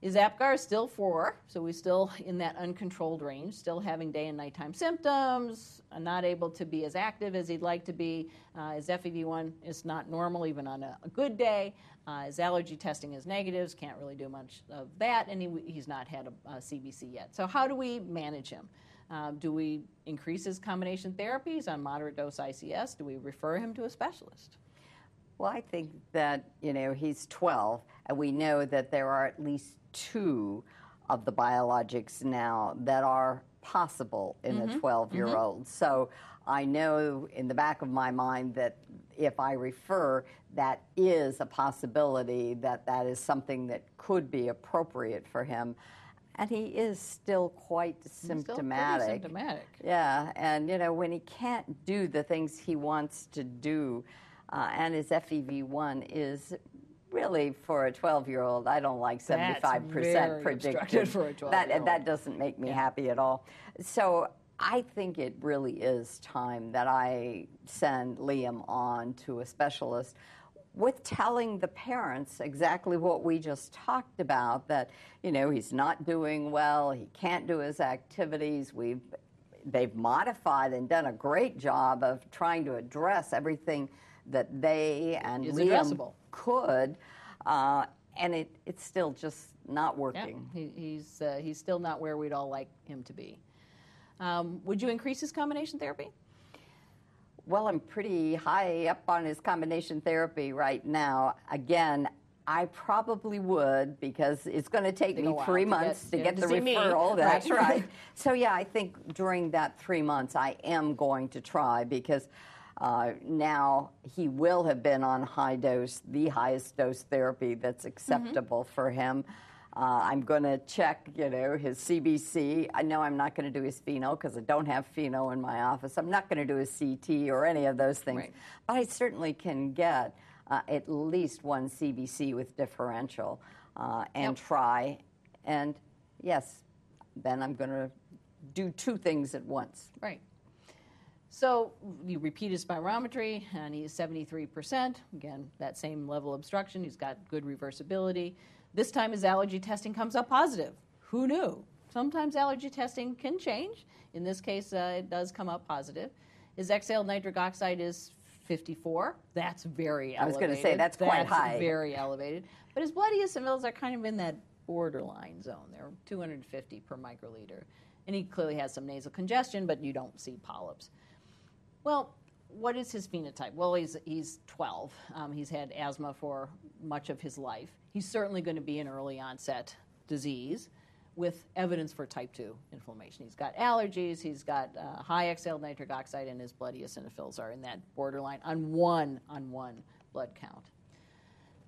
His APGAR is still four, so we're still in that uncontrolled range, still having day and nighttime symptoms, uh, not able to be as active as he'd like to be. Uh, his FEV1 is not normal even on a, a good day. Uh, his allergy testing is negatives, can't really do much of that, and he, he's not had a, a, CBC yet. So, how do we manage him? Um, do we increase his combination therapies on moderate dose ICS? Do we refer him to a specialist? Well, I think that, you know, he's 12, and we know that there are at least two of the biologics now that are possible in mm-hmm. a 12 year old. Mm-hmm. So I know in the back of my mind that if I refer, that is a possibility that that is something that could be appropriate for him. And he is still quite symptomatic. Still symptomatic. Yeah, and you know when he can't do the things he wants to do, uh, and his FEV1 is really for a 12 year old i don't like 75% predicted for a 12 that that doesn't make me yeah. happy at all. So i think it really is time that i send liam on to a specialist with telling the parents exactly what we just talked about that you know he's not doing well he can't do his activities we've they've modified and done a great job of trying to address everything that they and is Liam addressable could, uh, and it, it's still just not Yeah, working. he, he's, uh, he's still not where we'd all like him to be. Um, would you increase his combination therapy? Well, I'm pretty high up on his combination therapy right now. Again, I probably would because it's going to take me three to months get- to yeah, get to the see me. referral. That's Right. right. So, yeah, I think during that three months, I am going to try because now he will have been on high dose, the highest dose therapy that's Mm-hmm. acceptable for him. Uh, I'm going to check, you know, his CBC. I know I'm not going to do his FeNO because I don't have FeNO in my office. I'm not going to do his CT or any of those things. Right. But I certainly can get uh, at least one CBC with differential uh, and Yep. try. And yes, then I'm going to do two things at once. Right. So you repeat his spirometry, and he's 73%. Again, that same level of obstruction. He's got good reversibility. This time his allergy testing comes up positive. Who knew? Sometimes allergy testing can change. In this case, uh, it does come up positive. His exhaled nitric oxide is 54. That's very elevated. I was gonna say, that's quite high. very elevated. But his blood eosinophils are kind of in that borderline zone. They're 250 per microliter. And he clearly has some nasal congestion, but you don't see polyps. Well, what is his phenotype? Well, he's, he's 12. Um, he's had asthma for much of his life. He's certainly going to be an early onset disease with evidence for type 2 inflammation. He's got allergies, he's got uh, high exhaled nitric oxide, and his blood eosinophils are in that borderline on one on one blood count.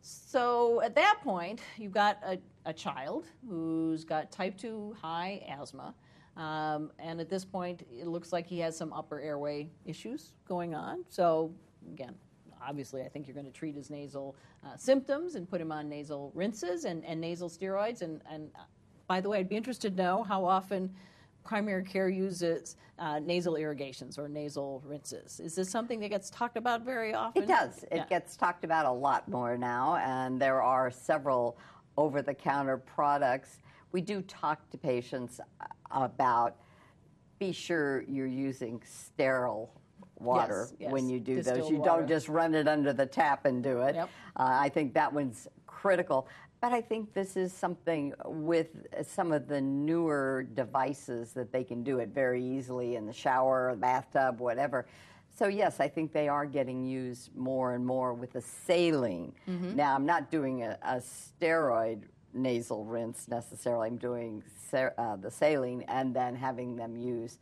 So at that point, you've got a, a child who's got type 2 high asthma. Um, and at this point, it looks like he has some upper airway issues going on. So, again, obviously, I think you're going to treat his nasal uh, symptoms and put him on nasal rinses and, and nasal steroids. And, and uh, by the way, I'd be interested to know how often primary care uses uh, nasal irrigations or nasal rinses. Is this something that gets talked about very often? It does. It Yeah. gets talked about a lot more now, and there are several over the counter products. We do talk to patients uh, about be sure you're using sterile water Yes, yes. when you do those. You water. don't just run it under the tap and do it. Yep. Uh, I think that one's critical. But I think this is something with some of the newer devices that they can do it very easily in the shower, bathtub, whatever. So yes, I think they are getting used more and more with the saline. Mm-hmm. Now I'm not doing a, a steroid nasal rinse necessarily. I'm doing sa- uh, the saline and then having them use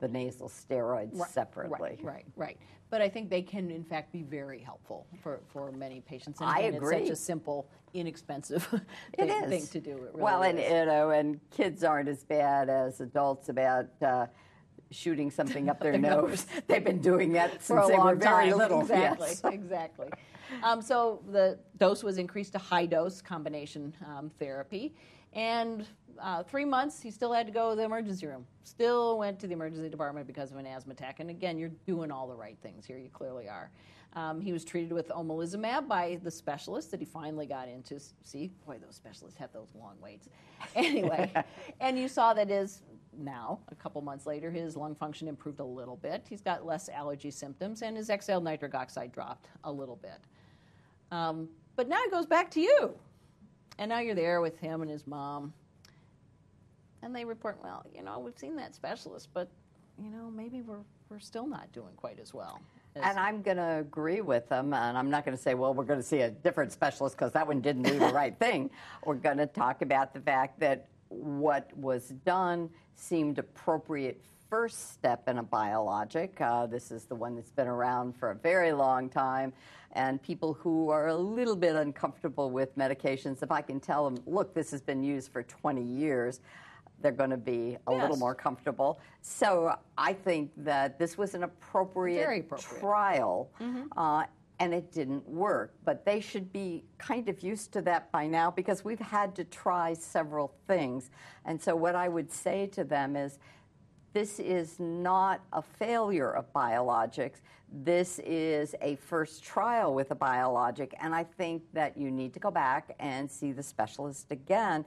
the nasal steroids Right, separately. Right, right, right. But I think they can, in fact, be very helpful for, for many patients. And I agree. It's such a simple, inexpensive thing, is. thing to do. It really well, and you know, and kids aren't as bad as adults about uh, shooting something up their Their nose. nose. They've been doing that for a since they long were very time. little. Exactly, yes. exactly. Um, so the dose was increased to high dose combination um, therapy, and uh, three months he still had to go to the emergency room. Still went to the emergency department because of an asthma attack. And again, you're doing all the right things here. You clearly are. Um, he was treated with omalizumab by the specialist that he finally got into. See, boy, those specialists have those long waits. Anyway, and you saw that his now, a couple months later, his lung function improved a little bit. He's got less allergy symptoms, and his exhaled nitric oxide dropped a little bit. Um, but now it goes back to you. And now you're there with him and his mom. And they report, well, you know, we've seen that specialist, but, you know, maybe we're, we're still not doing quite as well. as- And I'm going to agree with them, and I'm not going to say, well, we're going to see a different specialist because that one didn't do the right thing. We're going to talk about the fact that what was done seemed appropriate first step in a biologic. Uh, this is the one that's been around for a very long time. And people who are a little bit uncomfortable with medications, if I can tell them, look, this has been used for 20 years, they're going to be a little more comfortable. So I think that this was an appropriate, appropriate. trial, uh, and it didn't work. But they should be kind of used to that by now because we've had to try several things. And so what I would say to them is, this is not a failure of biologics. This is a first trial with a biologic, and I think that you need to go back and see the specialist again.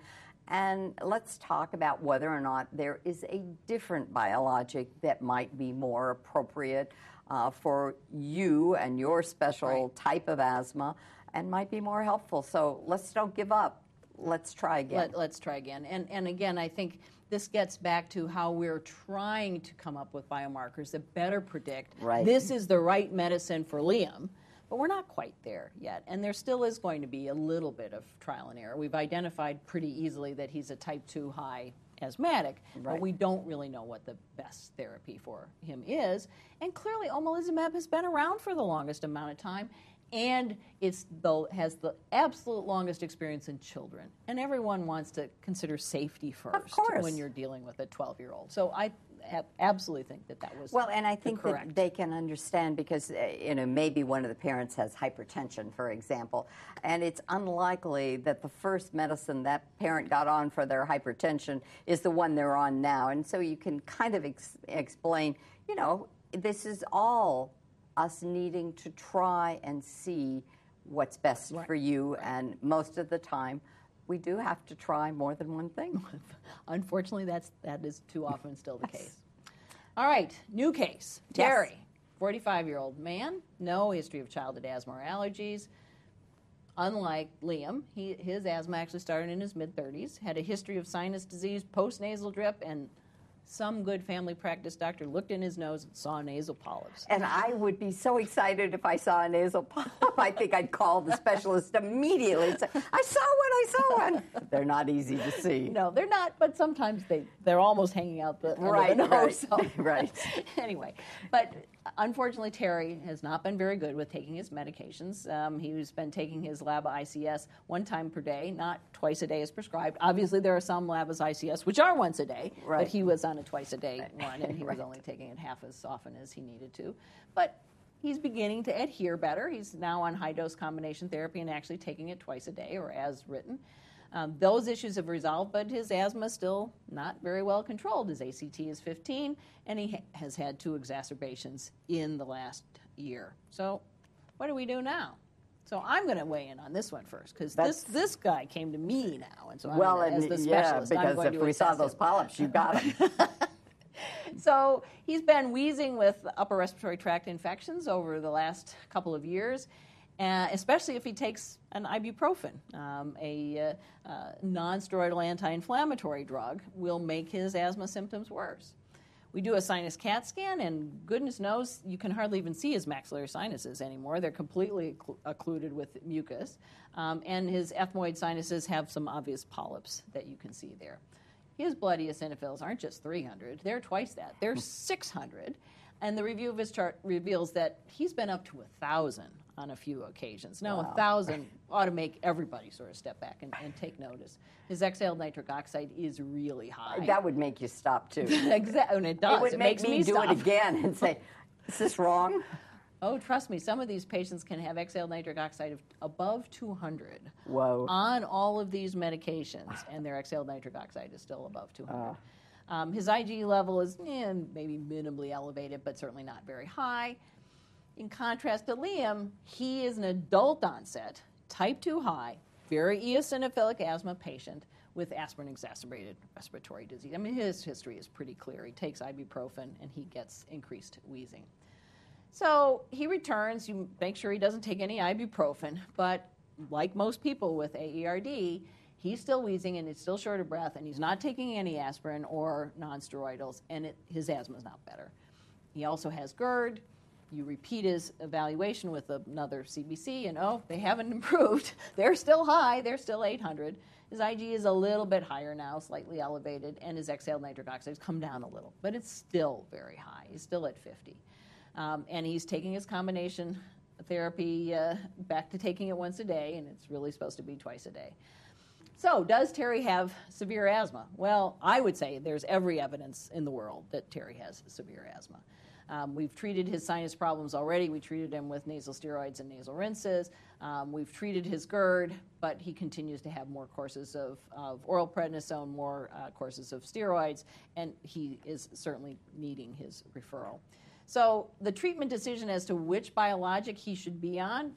And let's talk about whether or not there is a different biologic that might be more appropriate uh, for you and your special Right. type of asthma. and might be more helpful. So let's don't give up. Let's try again. Let, us try again. And, and again, I think this gets back to how we're trying to come up with biomarkers that better predict right. this is the right medicine for Liam. But we're not quite there yet. And there still is going to be a little bit of trial and error. We've identified pretty easily that he's a type 2 high asthmatic, right. but we don't really know what the best therapy for him is. And clearly, omalizumab has been around for the longest amount of time, and it's the, has the absolute longest experience in children. And everyone wants to consider safety first when you're dealing with a 12 year old. So I absolutely think that that was well, and I think correct. that they can understand because uh, you know maybe one of the parents has hypertension, for example, and it's unlikely that the first medicine that parent got on for their hypertension is the one they're on now, and so you can kind of ex- explain, you know, this is all us needing to try and see what's best right. for you, right. and most of the time we do have to try more than one thing. Unfortunately, that's that is too often still the case. All right, new case. Terry, yes. 45 year old man, no history of childhood asthma or allergies. Unlike Liam, he, his asthma actually started in his mid 30s, had a history of sinus disease, post nasal drip, and some good family practice doctor looked in his nose and saw nasal polyps. And I would be so excited if I saw a nasal polyp. I think I'd call the specialist immediately and say, I saw one, I saw one. They're not easy to see. No, they're not, but sometimes they, they're almost hanging out the, right, the nose. Right, so. right. anyway, but unfortunately, Terry has not been very good with taking his medications. Um, he's been taking his LABA ICS one time per day, not twice a day as prescribed. Obviously, there are some LABAs ICS which are once a day, right. but he was on a twice a day one, and he right. was only taking it half as often as he needed to. But he's beginning to adhere better. He's now on high dose combination therapy and actually taking it twice a day or as written. Um, those issues have resolved, but his asthma is still not very well controlled. His ACT is 15, and he ha- has had two exacerbations in the last year. So, what do we do now? So I'm going to weigh in on this one first because this this guy came to me now, and so I'm well, gonna, and as the specialist, yeah, because if we saw those polyps, you got them. so he's been wheezing with upper respiratory tract infections over the last couple of years, uh, especially if he takes an ibuprofen, um, a uh, uh, non-steroidal anti-inflammatory drug, will make his asthma symptoms worse. We do a sinus CAT scan, and goodness knows you can hardly even see his maxillary sinuses anymore. They're completely occluded with mucus. Um, and his ethmoid sinuses have some obvious polyps that you can see there. His blood eosinophils aren't just 300, they're twice that. They're 600. And the review of his chart reveals that he's been up to 1,000 on a few occasions. Now, wow. 1,000 ought to make everybody sort of step back and, and, take notice. His exhaled nitric oxide is really high. That would make you stop, too. exactly, and it does. It would it make me, me do it again and say, is this wrong? Oh, trust me, some of these patients can have exhaled nitric oxide of above 200 Whoa. on all of these medications, and their exhaled nitric oxide is still above 200. Uh. Um, his IgE level is eh, maybe minimally elevated, but certainly not very high. In contrast to Liam, he is an adult onset, type 2 high, very eosinophilic asthma patient with aspirin exacerbated respiratory disease. I mean, his history is pretty clear. He takes ibuprofen and he gets increased wheezing. So he returns. You make sure he doesn't take any ibuprofen, but like most people with AERD, he's still wheezing and he's still short of breath, and he's not taking any aspirin or nonsteroidals, and it, his asthma is not better. He also has GERD. You repeat his evaluation with another CBC, and oh, they haven't improved. They're still high. They're still 800. His Ig is a little bit higher now, slightly elevated, and his exhaled nitric oxide has come down a little, but it's still very high. He's still at 50. Um, and he's taking his combination therapy uh, back to taking it once a day, and it's really supposed to be twice a day. So, does Terry have severe asthma? Well, I would say there's every evidence in the world that Terry has severe asthma. Um, we've treated his sinus problems already. We treated him with nasal steroids and nasal rinses. Um, we've treated his GERD, but he continues to have more courses of, of oral prednisone, more uh, courses of steroids, and he is certainly needing his referral. So the treatment decision as to which biologic he should be on,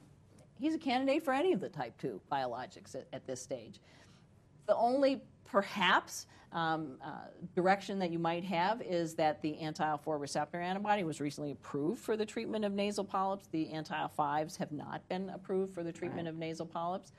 he's a candidate for any of the type 2 biologics at, at this stage. the only perhaps um, uh, direction that you might have is that the anti-IL-4 receptor antibody was recently approved for the treatment of nasal polyps. The anti-IL-5s have not been approved for the treatment right. of nasal polyps.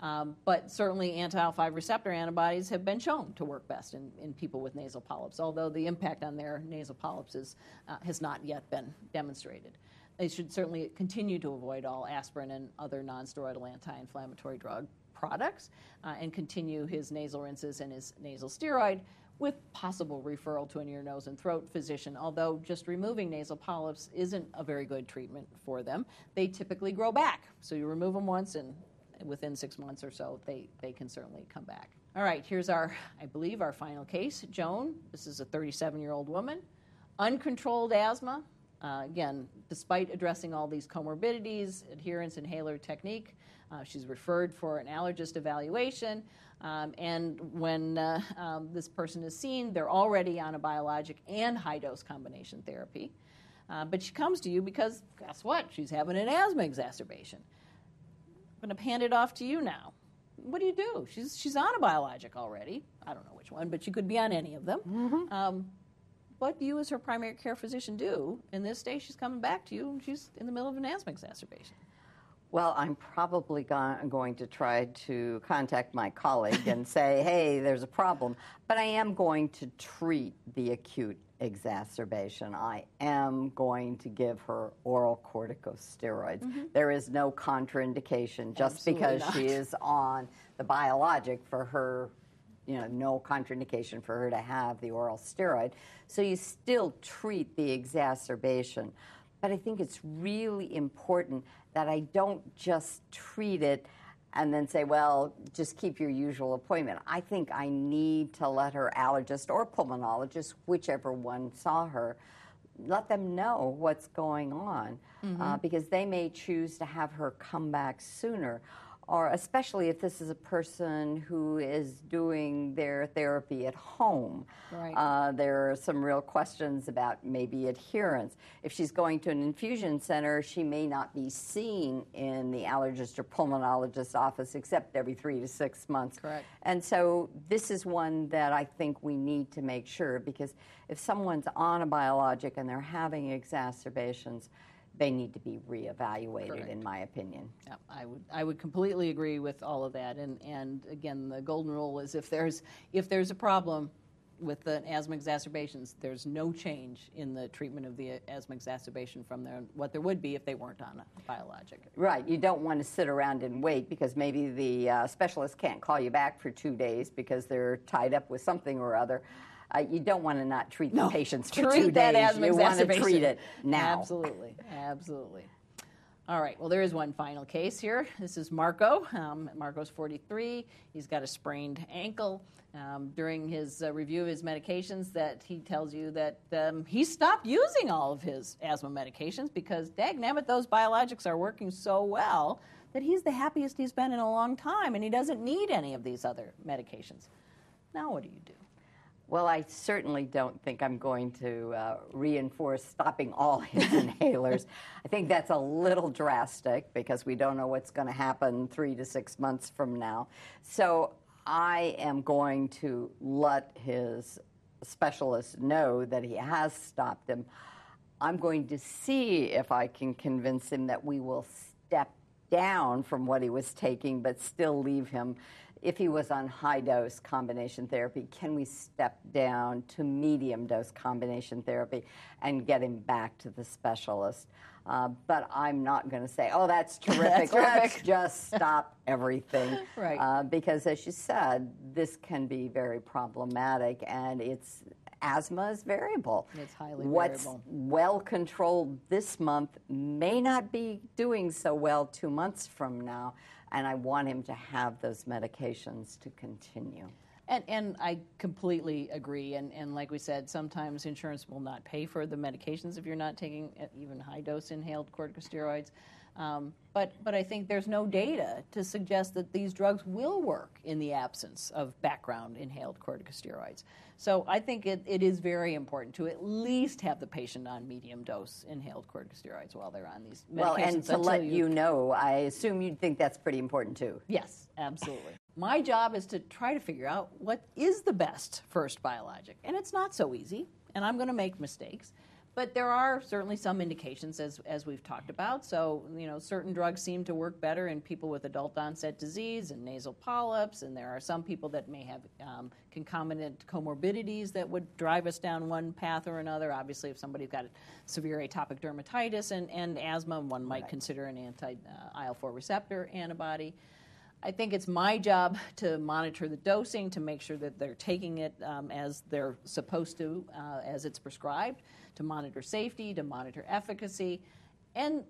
Um, but certainly anti-IL-5 receptor antibodies have been shown to work best in, in people with nasal polyps, although the impact on their nasal polyps is, uh, has not yet been demonstrated. They should certainly continue to avoid all aspirin and other nonsteroidal anti-inflammatory drug products uh, and continue his nasal rinses and his nasal steroid with possible referral to an ear, nose, and throat physician. Although just removing nasal polyps isn't a very good treatment for them, they typically grow back. So you remove them once, and within six months or so, they, they can certainly come back. All right, here's our, I believe, our final case. Joan, this is a 37 year old woman, uncontrolled asthma. Uh, again, despite addressing all these comorbidities, adherence, inhaler technique, uh, she's referred for an allergist evaluation. Um, and when uh, um, this person is seen, they're already on a biologic and high dose combination therapy. Uh, but she comes to you because, guess what? She's having an asthma exacerbation. I'm going to hand it off to you now. What do you do? She's, she's on a biologic already. I don't know which one, but she could be on any of them. Mm-hmm. Um, what do you, as her primary care physician, do in this day? She's coming back to you and she's in the middle of an asthma exacerbation. Well, I'm probably go- going to try to contact my colleague and say, hey, there's a problem. But I am going to treat the acute exacerbation. I am going to give her oral corticosteroids. Mm-hmm. There is no contraindication just Absolutely because not. she is on the biologic for her you know, no contraindication for her to have the oral steroid. So you still treat the exacerbation. But I think it's really important that I don't just treat it and then say, well, just keep your usual appointment. I think I need to let her allergist or pulmonologist, whichever one saw her, let them know what's going on mm-hmm. uh, because they may choose to have her come back sooner or especially if this is a person who is doing their therapy at home. Right. Uh, there are some real questions about maybe adherence. If she's going to an infusion center, she may not be seen in the allergist or pulmonologist office except every three to six months. Correct. And so this is one that I think we need to make sure because if someone's on a biologic and they're having exacerbations, they need to be reevaluated, Correct. in my opinion. Yeah, I would I would completely agree with all of that. And and again, the golden rule is if there's if there's a problem with the asthma exacerbations, there's no change in the treatment of the asthma exacerbation from their, what there would be if they weren't on a biologic. Right. You don't want to sit around and wait because maybe the uh, specialist can't call you back for two days because they're tied up with something or other uh, you don't want to not treat no, the patients for treat two that days. Asthma you want to treat it now. Absolutely, absolutely. All right, well, there is one final case here. This is Marco. Um, Marco's 43. He's got a sprained ankle. Um, during his uh, review of his medications, that he tells you that um, he stopped using all of his asthma medications because, dagnabbit, those biologics are working so well that he's the happiest he's been in a long time and he doesn't need any of these other medications. Now, what do you do? Well, I certainly don't think I'm going to uh, reinforce stopping all his inhalers. I think that's a little drastic because we don't know what's going to happen three to six months from now. So I am going to let his specialist know that he has stopped them. I'm going to see if I can convince him that we will step down from what he was taking, but still leave him if he was on high dose combination therapy, can we step down to medium dose combination therapy and get him back to the specialist? Uh, but I'm not going to say, oh, that's terrific. that's Let's terrific. just stop everything. right. Uh, because, as you said, this can be very problematic and it's asthma is variable. It's highly What's variable. well controlled this month may not be doing so well two months from now and I want him to have those medications to continue. And, and I completely agree. And, and like we said, sometimes insurance will not pay for the medications if you're not taking uh, even high dose inhaled corticosteroids. Um, but, but I think there's no data to suggest that these drugs will work in the absence of background inhaled corticosteroids. So I think it, it is very important to at least have the patient on medium dose inhaled corticosteroids while they're on these medications. Well, and to let you, you know, I assume you'd think that's pretty important too. Yes, absolutely. My job is to try to figure out what is the best first biologic. And it's not so easy, and I'm going to make mistakes. But there are certainly some indications, as, as we've talked about. So, you know, certain drugs seem to work better in people with adult onset disease and nasal polyps, and there are some people that may have um, concomitant comorbidities that would drive us down one path or another. Obviously, if somebody's got severe atopic dermatitis and, and asthma, one might right. consider an anti uh, IL 4 receptor antibody. I think it's my job to monitor the dosing to make sure that they're taking it um, as they're supposed to, uh, as it's prescribed, to monitor safety, to monitor efficacy. And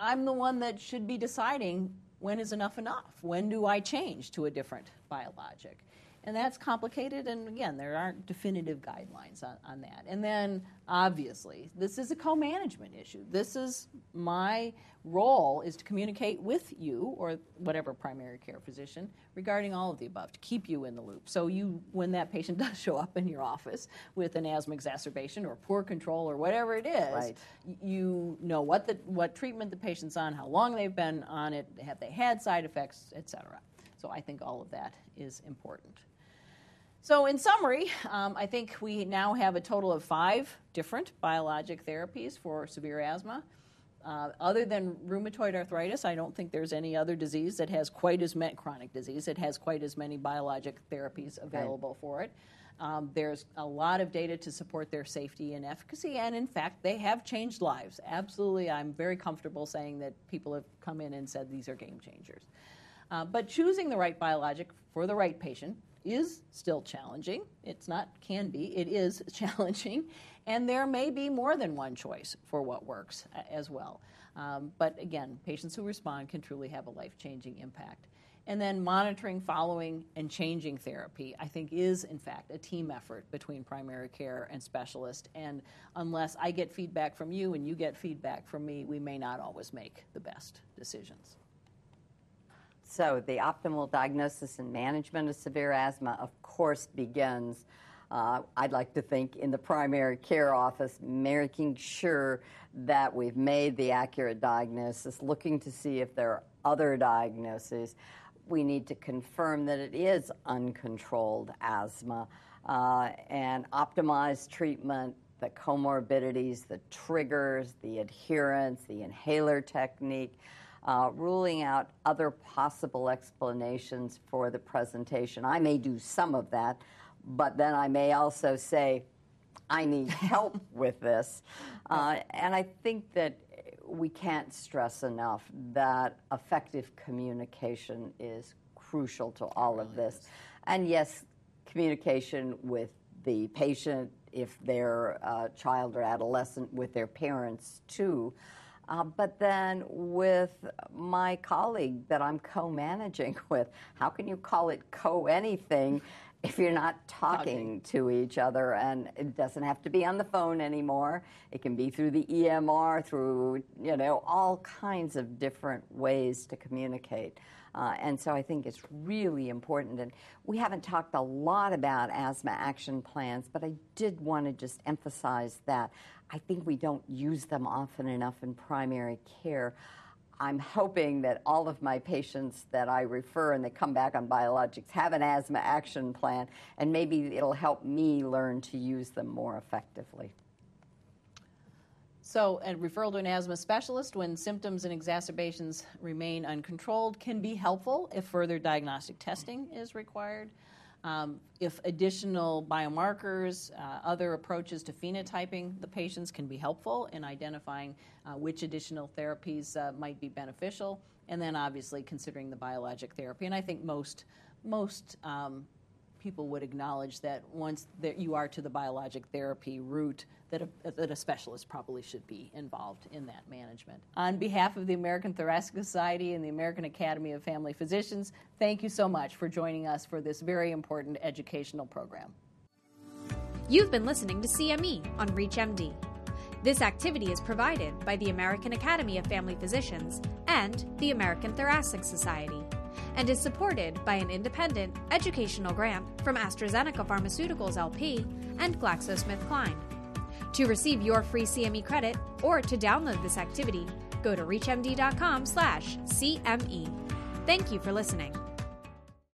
I'm the one that should be deciding when is enough enough? When do I change to a different biologic? And that's complicated, and again, there aren't definitive guidelines on, on that. And then, obviously, this is a co management issue. This is my role is to communicate with you or whatever primary care physician regarding all of the above to keep you in the loop so you when that patient does show up in your office with an asthma exacerbation or poor control or whatever it is right. you know what the what treatment the patient's on how long they've been on it have they had side effects etc so i think all of that is important so, in summary, um, I think we now have a total of five different biologic therapies for severe asthma. Uh, other than rheumatoid arthritis, I don't think there's any other disease that has quite as many chronic disease that has quite as many biologic therapies available right. for it. Um, there's a lot of data to support their safety and efficacy, and in fact, they have changed lives. Absolutely, I'm very comfortable saying that people have come in and said these are game changers. Uh, but choosing the right biologic for the right patient is still challenging. It's not can be, it is challenging. And there may be more than one choice for what works as well. Um, but again, patients who respond can truly have a life changing impact. And then monitoring, following, and changing therapy, I think, is in fact a team effort between primary care and specialist. And unless I get feedback from you and you get feedback from me, we may not always make the best decisions. So, the optimal diagnosis and management of severe asthma, of course, begins. Uh, I'd like to think in the primary care office, making sure that we've made the accurate diagnosis, looking to see if there are other diagnoses. We need to confirm that it is uncontrolled asthma uh, and optimize treatment, the comorbidities, the triggers, the adherence, the inhaler technique uh, ruling out other possible explanations for the presentation. I may do some of that, but then I may also say, I need help with this. Uh, and I think that we can't stress enough that effective communication is crucial to all of this. And yes, communication with the patient, if they're a child or adolescent, with their parents too. Uh, but then with my colleague that I'm co managing with, how can you call it co anything if you're not talking, talking, to each other? And it doesn't have to be on the phone anymore. It can be through the EMR, through, you know, all kinds of different ways to communicate. Uh, and so I think it's really important. And we haven't talked a lot about asthma action plans, but I did want to just emphasize that I think we don't use them often enough in primary care. I'm hoping that all of my patients that I refer and they come back on biologics have an asthma action plan, and maybe it'll help me learn to use them more effectively. So, a referral to an asthma specialist when symptoms and exacerbations remain uncontrolled can be helpful if further diagnostic testing is required. Um, if additional biomarkers, uh, other approaches to phenotyping the patients can be helpful in identifying uh, which additional therapies uh, might be beneficial, and then obviously considering the biologic therapy. And I think most most um, people would acknowledge that once you are to the biologic therapy route, that a, that a specialist probably should be involved in that management. On behalf of the American Thoracic Society and the American Academy of Family Physicians, thank you so much for joining us for this very important educational program. You've been listening to CME on ReachMD. This activity is provided by the American Academy of Family Physicians and the American Thoracic Society and is supported by an independent educational grant from AstraZeneca Pharmaceuticals LP and GlaxoSmithKline. To receive your free CME credit or to download this activity, go to reachmd.com/cme. Thank you for listening.